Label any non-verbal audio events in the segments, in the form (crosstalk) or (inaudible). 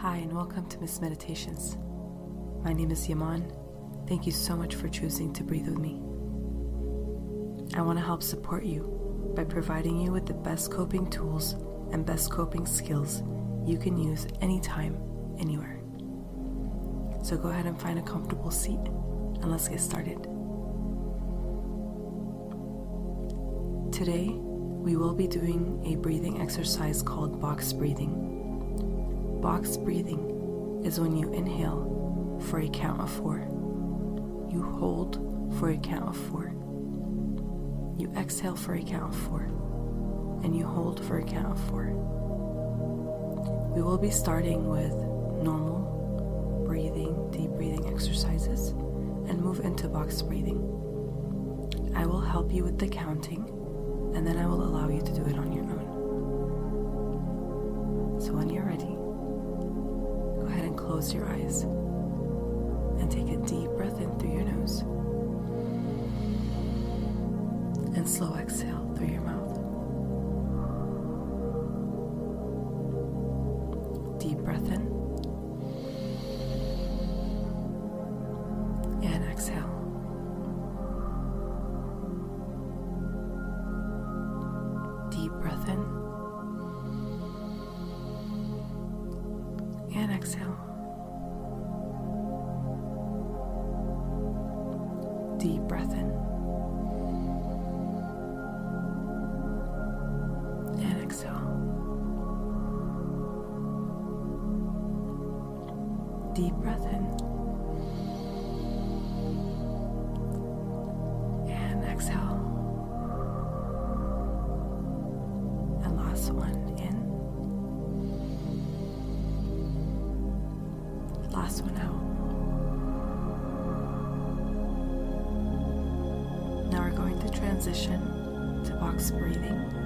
Hi, and welcome to Myss Meditations. My name is Yaman. Thank you so much for choosing to breathe with me. I want to help support you by providing you with the best coping tools and best coping skills you can use anytime, anywhere. So go ahead and find a comfortable seat and let's get started. Today, we will be doing a breathing exercise called box breathing. Box breathing is when you inhale for a count of four, you hold for a count of four, you exhale for a count of four, and you hold for a count of four. We will be starting with normal breathing, deep breathing exercises, and move into box breathing. I will help you with the counting and then I will allow you to do it on your own. So when you're ready, close your eyes and take a deep breath in through your nose and slow exhale through your mouth. Deep breath in and exhale. Deep breath in and exhale. Deep breath in and exhale. And last one in. Last one out. Now we're going to transition to box breathing.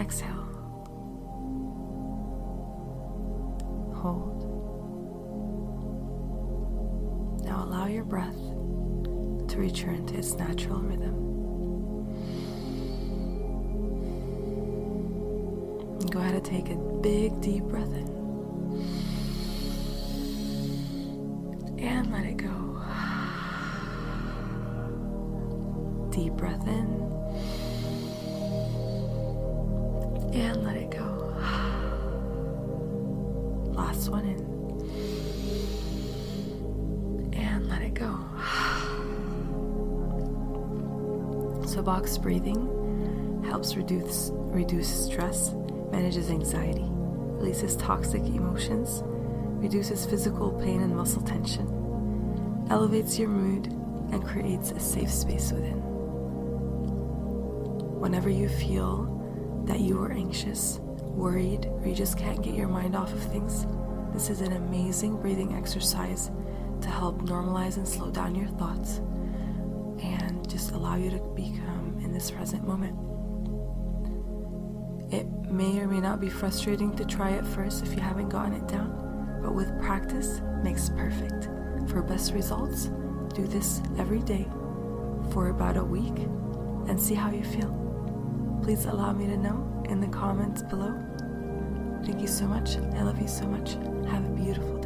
Exhale. Hold. Now allow your breath to return to its natural rhythm. And go ahead and take a big deep breath in. And let it go. Deep breath in. And let it go. (sighs) Last one in. And let it go. (sighs) So, box breathing helps reduce, reduce stress, manages anxiety, releases toxic emotions, reduces physical pain and muscle tension, elevates your mood, and creates a safe space within. Whenever you feel that you are anxious, worried, or you just can't get your mind off of things, this is an amazing breathing exercise to help normalize and slow down your thoughts and just allow you to become in this present moment. It may or may not be frustrating to try at first if you haven't gotten it down, but with practice makes perfect. For best results, do this every day for about a week and see how you feel. Please allow me to know in the comments below. Thank you so much. I love you so much. Have a beautiful